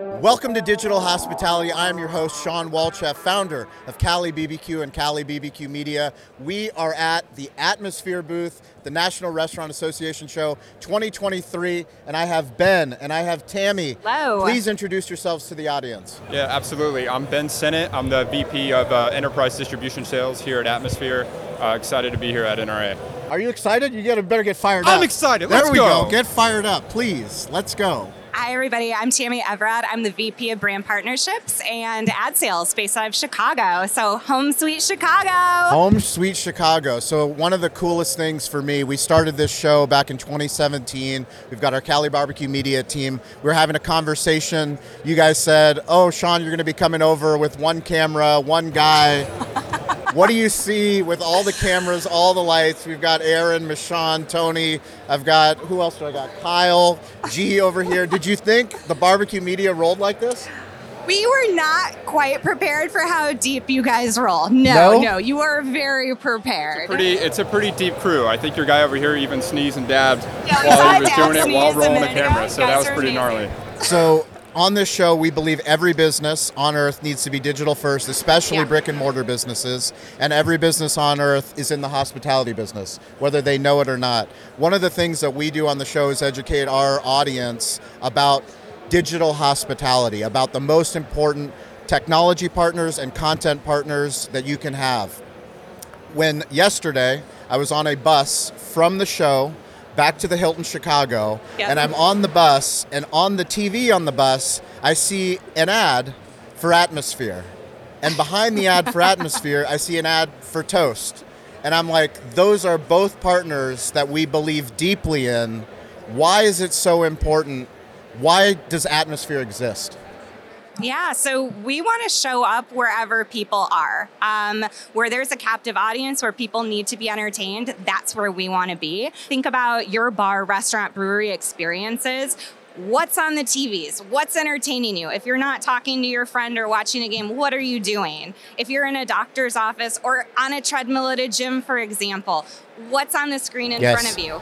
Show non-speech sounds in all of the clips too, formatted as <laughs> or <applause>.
Welcome to Digital Hospitality. I am your host, Shawn Walchef, founder of Cali BBQ and Cali BBQ Media. We are at the Atmosphere booth, the National Restaurant Association Show 2023, and I have Ben and I have Tammy. Hello. Please introduce yourselves to the audience. Yeah, absolutely. I'm Ben Sennet. I'm the VP of uh, Enterprise Distribution Sales here at Atmosphere. Uh, excited to be here at NRA. Are you excited? You gotta better get fired up. I'm excited. There Let's we go. go. Get fired up, please. Let's go. Hi, everybody. I'm Tammy Evrard. I'm the VP of Brand Partnerships and Ad Sales based out of Chicago. So, home sweet Chicago. Home Sweet Chicago. So one of the coolest things for me, we started this show back in 2017. We've got our Cali Barbecue Media team. We were having a conversation. You guys said, "Oh, Shawn, you're going to be coming over with one camera, one guy." <laughs> what do you see with all the cameras, all the lights? We've got Aaron, Michonne, Tony. I've got who else do I got? Kyle, G over here. Did you think the barbecue media rolled like this? We were not quite prepared for how deep you guys roll. No, No? no, you are very prepared. Pretty, it's a pretty deep crew. I think your guy over here even sneezed and dabbed Yeah, while he was doing it while rolling the minute ago. camera. So that was pretty amazing. gnarly. So on this show, we believe every business on earth needs to be digital first, especially Yeah. brick and mortar businesses. And every business on earth is in the hospitality business, whether they know it or not. One of the things that we do on the show is educate our audience about digital hospitality, about the most important technology partners and content partners that you can have when yesterday I was on a bus from the show back to the Hilton Chicago, Yep. and I'm on the bus, and on the TV on the bus, I see an ad for Atmosphere. And behind the ad for <laughs> Atmosphere, I see an ad for Toast. And I'm like, those are both partners that we believe deeply in. Why is it so important? Why does Atmosphere exist? Yeah, so we want to show up wherever people are. Um, where there's a captive audience, where people need to be entertained, that's where we want to be. Think about your bar, restaurant, brewery experiences. What's on the TVs? What's entertaining you? If you're not talking to your friend or watching a game, what are you doing? If you're in a doctor's office or on a treadmill at a gym, for example, what's on the screen in Yes. front of you?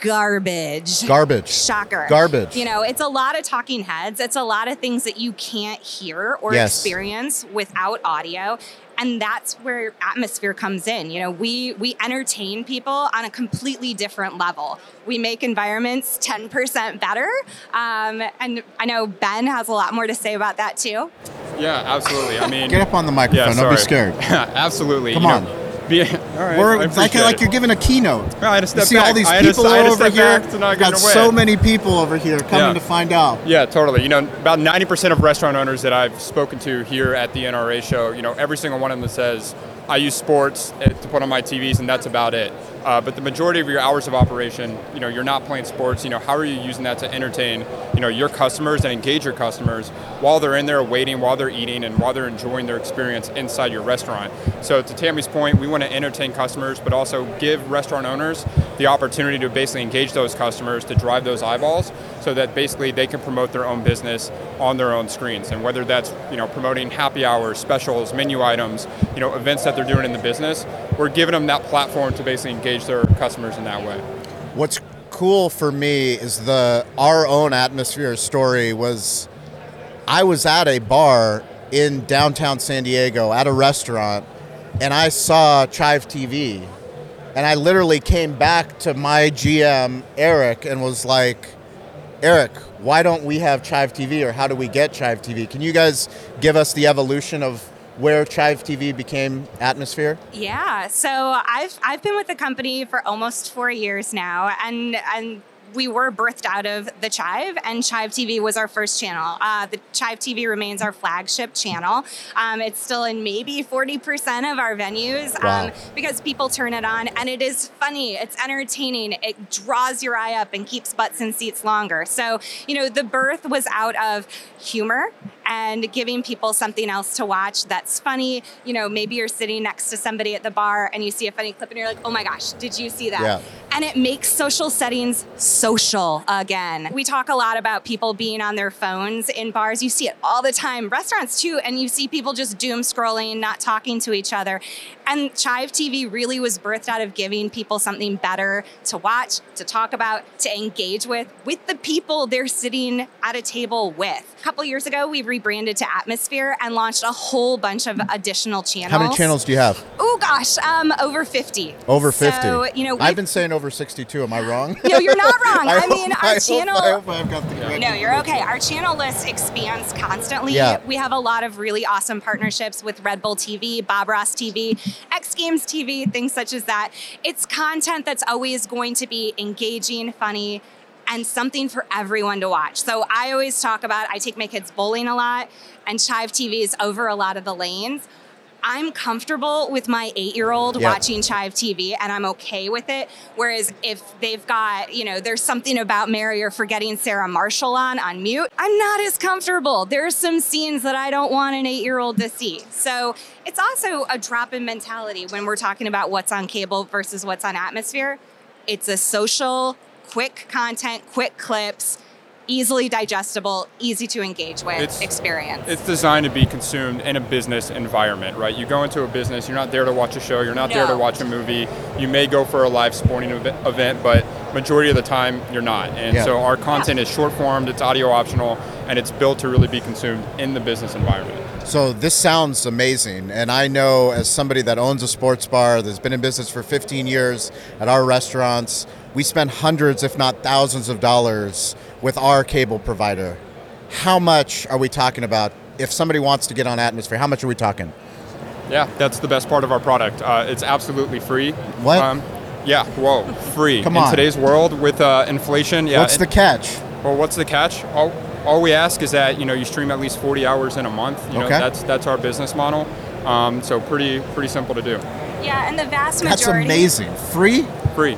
Garbage. Garbage. Shocker. Garbage. You know, it's a lot of talking heads. It's a lot of things that you can't hear or Yes. experience without audio. And that's where atmosphere comes in. You know, we we entertain people on a completely different level. We make environments 10% better. Um, and I know Ben has a lot more to say about that too. Yeah, absolutely. I mean, Get up on the microphone, yeah, don't be scared. <laughs> absolutely. Come you on. Know, <laughs> be, all right, We're, I it's like, appreciate like you're giving a keynote. I had to You see back. all these I had to- people I had to over step here. back to not got in so many people over here coming Yeah. to find out. Yeah, totally. You know, about 90% of restaurant owners that I've spoken to here at the NRA show, you know, every single one of them says, I use sports eh, to put on my TVs and that's about it. Uh, but the majority of your hours of operation, you know, you're not playing sports. You know, how are you using that to entertain, you know, your customers and engage your customers while they're in there waiting, while they're eating, and while they're enjoying their experience inside your restaurant? So to Tammy's point, we want to entertain customers, but also give restaurant owners the opportunity to basically engage those customers to drive those eyeballs, so that basically they can promote their own business on their own screens. And whether that's you know promoting happy hours, specials, menu items, you know events that they're doing in the business, we're giving them that platform to basically engage their customers in that way. What's cool for me is the our own atmosphere story was I was at a bar in downtown San Diego at a restaurant and I saw Chive TV and I literally came back to my GM Eric and was like Eric, why don't we have Chive TV or how do we get Chive TV? Can you guys give us the evolution of where Chive TV became Atmosphere? Yeah, so I've I've been with the company for almost four years now, and and we were birthed out of the Chive, and Chive TV was our first channel. Uh, the Chive TV remains our flagship channel. Um, it's still in maybe 40% of our venues Wow. um, because people turn it on, and it is funny, it's entertaining, it draws your eye up and keeps butts in seats longer. So, you know, the birth was out of humor and giving people something else to watch that's funny. You know, maybe you're sitting next to somebody at the bar and you see a funny clip and you're like, oh my gosh, did you see that? Yeah. And it makes social settings social again. We talk a lot about people being on their phones in bars. You see it all the time, restaurants too, and you see people just doom scrolling, not talking to each other. And Chive TV really was birthed out of giving people something better to watch, to talk about, to engage with, with the people they're sitting at a table with. A couple years ago, we rebranded to Atmosphere and launched a whole bunch of additional channels. How many channels do you have? Oh gosh, um, over 50. Over 50. So, you know, I've been saying over 62. Am I wrong? No, you're not <laughs> wrong. I, hope- mean, our I hope- channel. I hope I've got the correct No, you're okay. Our channel list expands constantly. Yeah. We have a lot of really awesome partnerships with Red Bull TV, Bob Ross TV, X Games TV, things such as that. It's content that's always going to be engaging, funny, and something for everyone to watch. So I always talk about I take my kids bowling a lot, and Chive TV is over a lot of the lanes. I'm comfortable with my eight year old Yeah. watching Chive TV and I'm okay with it. Whereas if they've got, you know, there's something about Mary or forgetting Sarah Marshall on on mute, I'm not as comfortable. There's some scenes that I don't want an eight year old to see. So it's also a drop in mentality when we're talking about what's on cable versus what's on atmosphere. It's a social, quick content, quick clips, easily digestible, easy to engage with It's- experience. It's designed to be consumed in a business environment, right? You go into a business, you're not there to watch a show, you're not there to watch a movie. You may go for a live sporting event, but majority of the time you're not. And Yeah. so our content is short formed, it's audio optional, and it's built to really be consumed in the business environment. So this sounds amazing, and I know as somebody that owns a sports bar that's been in business for 15 years at our restaurants, we spend hundreds, if not thousands, of dollars with our cable provider. How much are we talking about? If somebody wants to get on Atmosphere, how much are we talking? Yeah, that's the best part of our product. Uh, it's absolutely free. What? yeah, whoa, free. Come on. in today's world with uh, inflation, yeah. What's the catch? Well, what's the catch? All, all we ask is that you know you stream at least 40 hours in a month. You know, Okay. that's that's our business model. Um, so pretty pretty simple to do. yeah, and the vast majority. That's majority. amazing. Free? Free.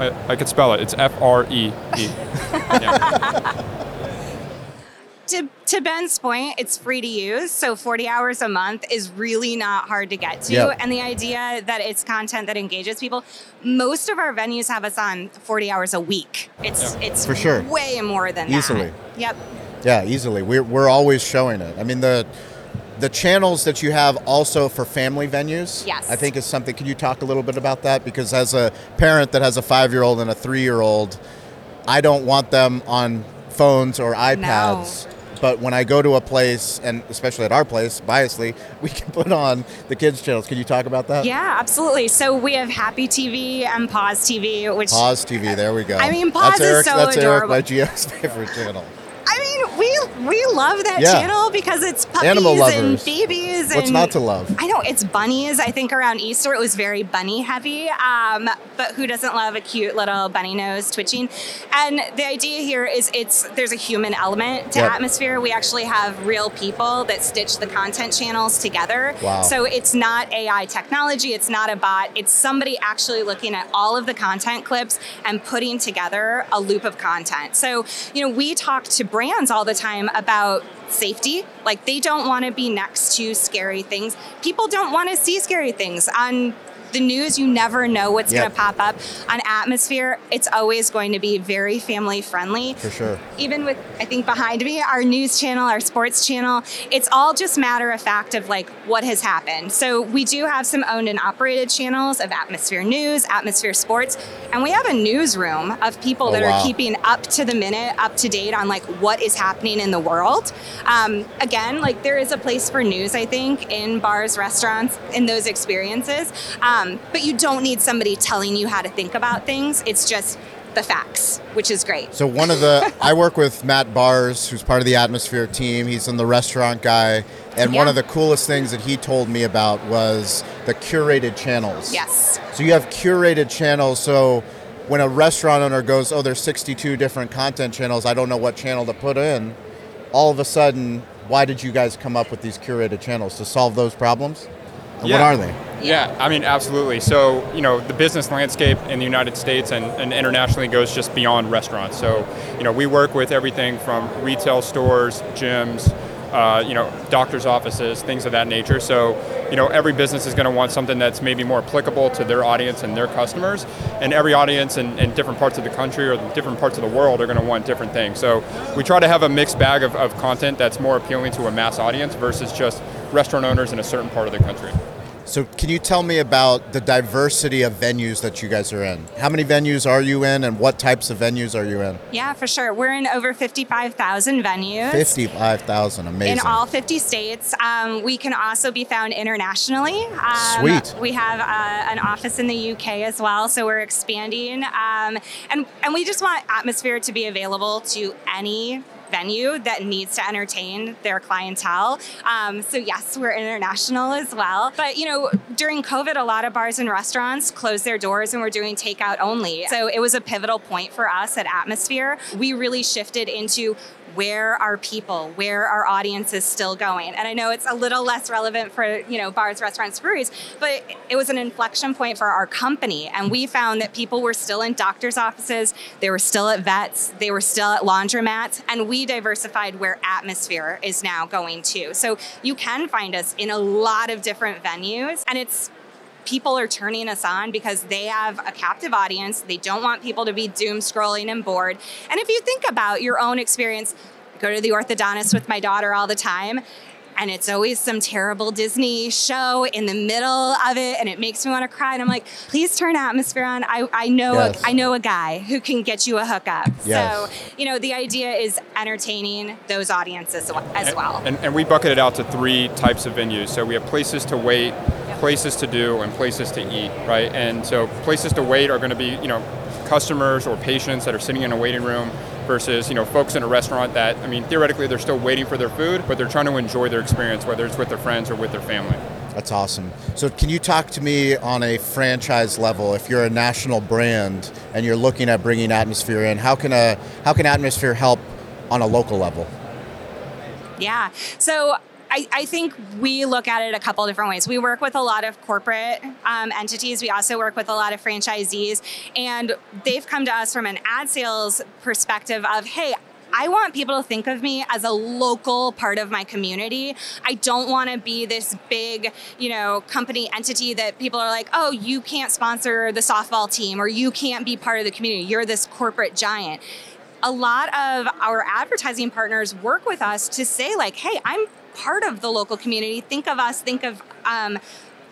I, I could spell it. It's F R E E. <laughs> To, to Ben's point, it's free to use. So 40 hours a month is really not hard to get to. Yep. And the idea that it's content that engages people, most of our venues have us on 40 hours a week. It's it's For sure. way more than that. Easily. that. Yep. Yeah, easily. We're, we're always showing it. I mean, the the channels that you have also for family venues, Yes. I think is something. Can you talk a little bit about that? Because as a parent that has a five year old and a three year old, I don't want them on phones or iPads. But when I go to a place, and especially at our place, biasly, <laughs> we can put on the kids' channels. Can you talk about that? Yeah, absolutely. So we have Happy TV and Pause TV, which Pause TV. There we go. I mean, Pause that's is Eric, so That's Eric, adorable. my GS <laughs> favorite channel. Mean, we we love that Yeah. channel because it's puppies Animal and babies. What's and not to love? I know it's bunnies. I think around Easter it was very bunny heavy. Um, but who doesn't love a cute little bunny nose twitching? And the idea here is it's there's a human element to Yep. atmosphere. We actually have real people that stitch the content channels together. Wow. So it's not AI technology. It's not a bot. It's somebody actually looking at all of the content clips and putting together a loop of content. So you know we talk to brands all the time about safety. Like they don't want to be next to scary things. People don't want to see scary things on the news. You never know what's Yep. going to pop up on Atmosphere. It's always going to be very family friendly. For sure. Even with I think behind me our news channel, our sports channel, it's all just matter of fact of like what has happened. So we do have some owned and operated channels of Atmosphere News, Atmosphere Sports, and we have a newsroom of people Oh, that wow. are keeping up to the minute, up to date on like what is happening in the world. Um, again, like there is a place for news, I think, in bars, restaurants, in those experiences. Um, Um, but you don't need somebody telling you how to think about things. It's just the facts, which is great. So one of the <laughs> I work with Matt Bars, who's part of the Atmosphere team. He's in the restaurant guy, and one of the coolest things that he told me about was the curated channels. Yes. So you have curated channels. So when a restaurant owner goes, "Oh, there's 62 different content channels. I don't know what channel to put in." All of a sudden, why did you guys come up with these curated channels to solve those problems? And What are they? Yeah, I mean, absolutely. So, you know, the business landscape in the United States and, and internationally goes just beyond restaurants. So, you know, we work with everything from retail stores, gyms, uh, you know, doctors' offices, things of that nature. So, you know, every business is going to want something that's maybe more applicable to their audience and their customers. And every audience in, in different parts of the country or different parts of the world are going to want different things. So, we try to have a mixed bag of, of content that's more appealing to a mass audience versus just restaurant owners in a certain part of the country. So, can you tell me about the diversity of venues that you guys are in? How many venues are you in, and what types of venues are you in? Yeah, for sure. We're in over 55,000 venues. 55,000, amazing. In all 50 states. Um, we can also be found internationally. Um, Sweet. We have uh, an office in the UK as well, so we're expanding. Um, and, and we just want Atmosphere to be available to any venue that needs to entertain their clientele. Um, so yes, we're international as well. But you know, during COVID, a lot of bars and restaurants closed their doors and were doing takeout only. So it was a pivotal point for us at Atmosphere. We really shifted into where are people? Where are audiences still going? And i know it's a little less relevant for you know bars restaurants breweries but it was an inflection point for our company. And we found that people were still in doctors offices they were still at vets they were still at laundromats and we diversified where atmosphere is now going to. So you can find us in a lot of different venues and it's people are turning us on because they have a captive audience. They don't want people to be doom scrolling and bored. And if you think about your own experience, I go to the orthodontist with my daughter all the time. And it's always some terrible Disney show in the middle of it, and it makes me want to cry. And I'm like, please turn atmosphere on. I, I know Yes. a, I know a guy who can get you a hookup. Yes. So you know the idea is entertaining those audiences as And- well. And, and we bucket it out to three types of venues. So we have places to wait, places to do, and places to eat, right? And so places to wait are going to be, you know, customers or patients that are sitting in a waiting room versus, you know, folks in a restaurant that, I mean, theoretically they're still waiting for their food, but they're trying to enjoy their experience, whether it's with their friends or with their family. That's awesome. So, can you talk to me on a franchise level? If you're a national brand and you're looking at bringing Atmosphere in, how can a how can Atmosphere help on a local level? Yeah. So I, I think we look at it a couple different ways. We work with a lot of corporate um, entities. We also work with a lot of franchisees, and they've come to us from an ad sales perspective of, hey, I want people to think of me as a local part of my community. I don't want to be this big, you know, company entity that people are like, "Oh, you can't sponsor the softball team or you can't be part of the community. You're this corporate giant." a lot of our advertising partners work with us to say like hey i'm part of the local community. Think of us think of um,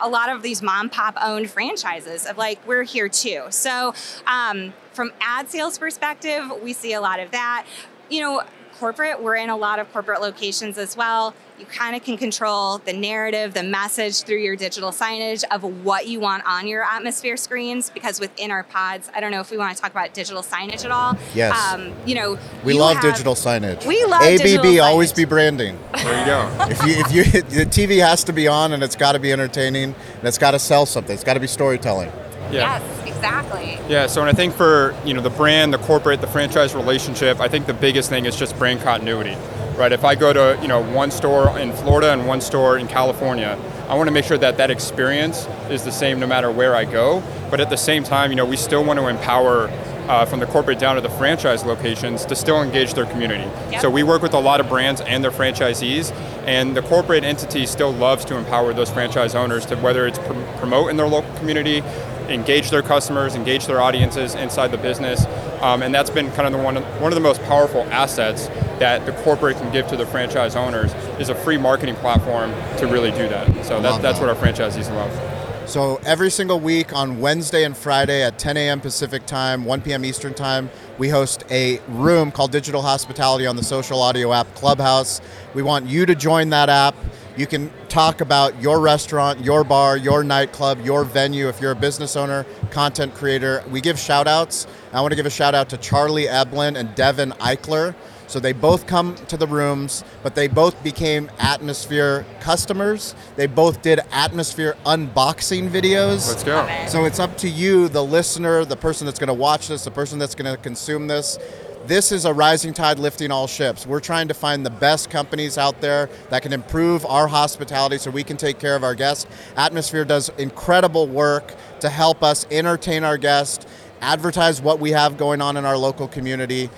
a lot of these mom pop owned franchises of like we're here too. So um, from ad sales perspective we see a lot of that. You know corporate we're in a lot of corporate locations as well you kind of can control the narrative the message through your digital signage of what you want on your atmosphere screens because within our pods i don't know if we want to talk about digital signage at all Yes. um, you know We you love have- digital signage. We love signage. ABB. digital always signage. be branding. There you go. <laughs> if you if you the TV has to be on and it's got to be entertaining and it's got to sell something. It's got to be storytelling. Yeah. yes exactly Yeah, so and I think for you know the brand, the corporate, the franchise relationship, I think the biggest thing is just brand continuity, right? If I go to you know one store in Florida and one store in California, I want to make sure that that experience is the same no matter where I go. But at the same time, you know, we still want to empower. Uh, from the corporate down to the franchise locations to still engage their community. Yep. So we work with a lot of brands and their franchisees, and the corporate entity still loves to empower those franchise owners to whether it's prom- promote in their local community, engage their customers, engage their audiences inside the business, um, and that's been kind of the one one of the most powerful assets that the corporate can give to the franchise owners is a free marketing platform to really do that. So that, that's that. what our franchisees love. So every single week on Wednesday and Friday at 10 a.m. Pacific time, 1 p.m. Eastern time, we host a room called Digital Hospitality on the social audio app Clubhouse. We want you to join that app. You can talk about your restaurant, your bar, your nightclub, your venue. If you're a business owner, content creator, we give shout outs. I want to give a shout out to Charlie Eblin and Devin Eichler. So they both come to the rooms, but they both became Atmosphere customers. They both did Atmosphere unboxing videos. Let's go. So it's up to you, the listener, the person that's going to watch this, the person that's going to consume this. This is a rising tide lifting all ships. We're trying to find the best companies out there that can improve our hospitality so we can take care of our guests. Atmosphere does incredible work to help us entertain our guests, advertise what we have going on in our local community.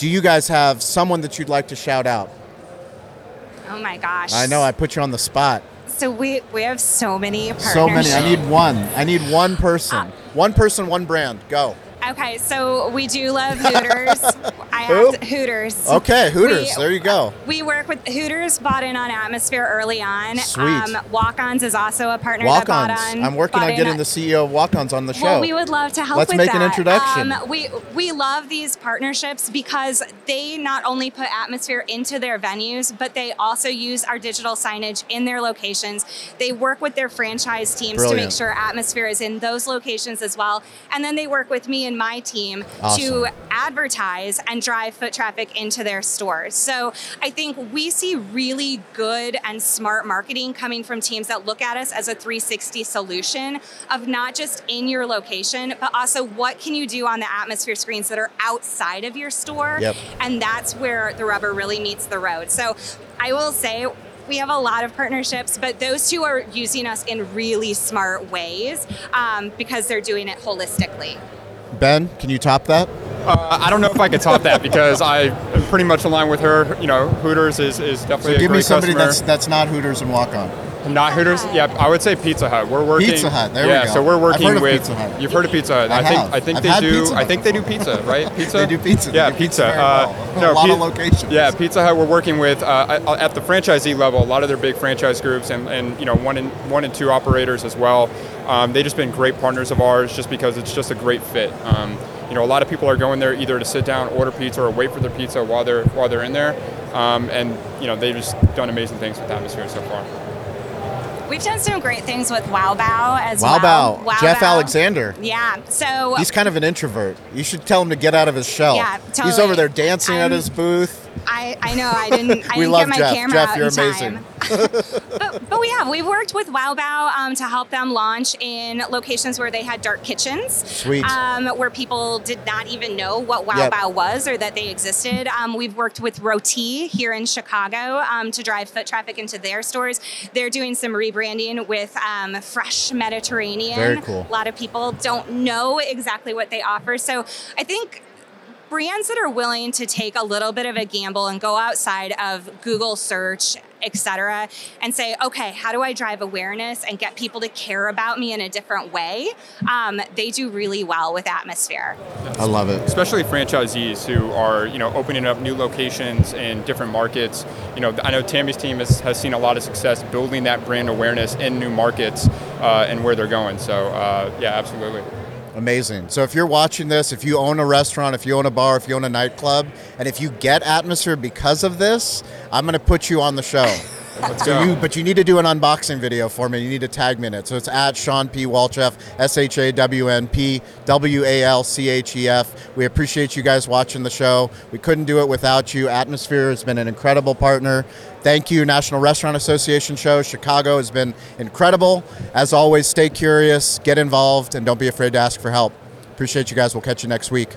Do you guys have someone that you'd like to shout out? oh my gosh I know I put you on the spot. so we we have so many So many. I need one. I need one person. Uh, one person, one brand. Go. Okay, so we do love Hooters. <laughs> Who? to, Hooters. Okay, Hooters. We- there you go. We work with Hooters. Bought in on Atmosphere early on. Sweet. Walk-ons is also a partner that bought Walk-ons. on. I'm working on in getting the CEO of Walk-ons on the show. Well, we would love to help Let's with make an introduction. Um, we we love these partnerships because they not only put atmosphere into their venues, but they also use our digital signage in their locations. They work with their franchise teams to make sure atmosphere is in those locations as well, and then they work with me and my team Awesome. to advertise and drive foot traffic into their stores. So I think we see really good and smart marketing coming from teams that look at us as a 360 solution of not just in your location, but also what can you do on the atmosphere screens that are outside of your store. Yep. And that's where the rubber really meets the road. So I will say we have a lot of partnerships, but those two are using us in really smart ways um, because they're doing it holistically. Ben, can you top that? Uh, I don't know if I could top that because I am pretty much aligned with her. You know, Hooters is, is definitely So a give great me somebody customer. that's that's not Hooters and Walk-on. Not Hooters. Yeah, I would say Pizza Hut. We're working. Pizza Hut, there we yeah, go. so we're I've working heard of with. Pizza Hut. You've heard of Pizza Hut. I think have. I think I've they do. I Hut think they do pizza, right? <laughs> Pizza. They do pizza. They Yeah, do pizza. pizza Uh, well. no, A lot Pi- of locations. Yeah, Pizza Hut. We're working with uh, at at the franchisee level. A lot of their big franchise groups and, and you know one and one and two operators as well. Um, they just been great partners of ours just because it's just a great fit. Um, you know, a lot of people are going there either to sit down, order pizza, or wait for their pizza while they're while they're in there. Um, and you know, they've just done amazing things with Atmosphere so far. We've done some great things with Wow Bao as Wow well. Bao. Wow Jeff Bao. Alexander. Yeah. So He's kind of an introvert. You should tell him to get out of his shell. Yeah, He's over there dancing at his booth. I, I know I didn't I <laughs> We didn't love get my Jeff. camera Jeff, out you're in time. amazing. <laughs> but, but we have we've worked with Wow Bao um, to help them launch in locations where they had dark kitchens. Sweet. Um, where people did not even know what Wow Yep. Was or that they existed. Um, we've worked with Roti here in Chicago um, to drive foot traffic into their stores. They're doing some rebranding with um, Fresh Mediterranean. Very cool. A lot of people don't know exactly what they offer. So I think brands that are willing to take a little bit of a gamble and go outside of Google search, et cetera, and say, okay, how do I drive awareness and get people to care about me in a different way? Um, they do really well with atmosphere. I love it. especially franchisees who are you know opening up new locations in different markets you know i know tammy's team has, has seen a lot of success building that brand awareness in new markets uh, and where they're going so uh, yeah absolutely Amazing. So if you're watching this, if you own a restaurant, if you own a bar, if you own a nightclub, and if you get atmosphere because of this, I'm going to put you on the show. Let's So go you, but you need to do an unboxing video for me. You need to tag me in it. So it's at Shawn P. Walchef, S H A W N P W A L C H E F. We appreciate you guys watching the show. We couldn't do it without you. Atmosphere has been an incredible partner. Thank you, National Restaurant Association show. Chicago has been incredible. As always, stay curious, get involved, and don't be afraid to ask for help. Appreciate you guys. We'll catch you next week.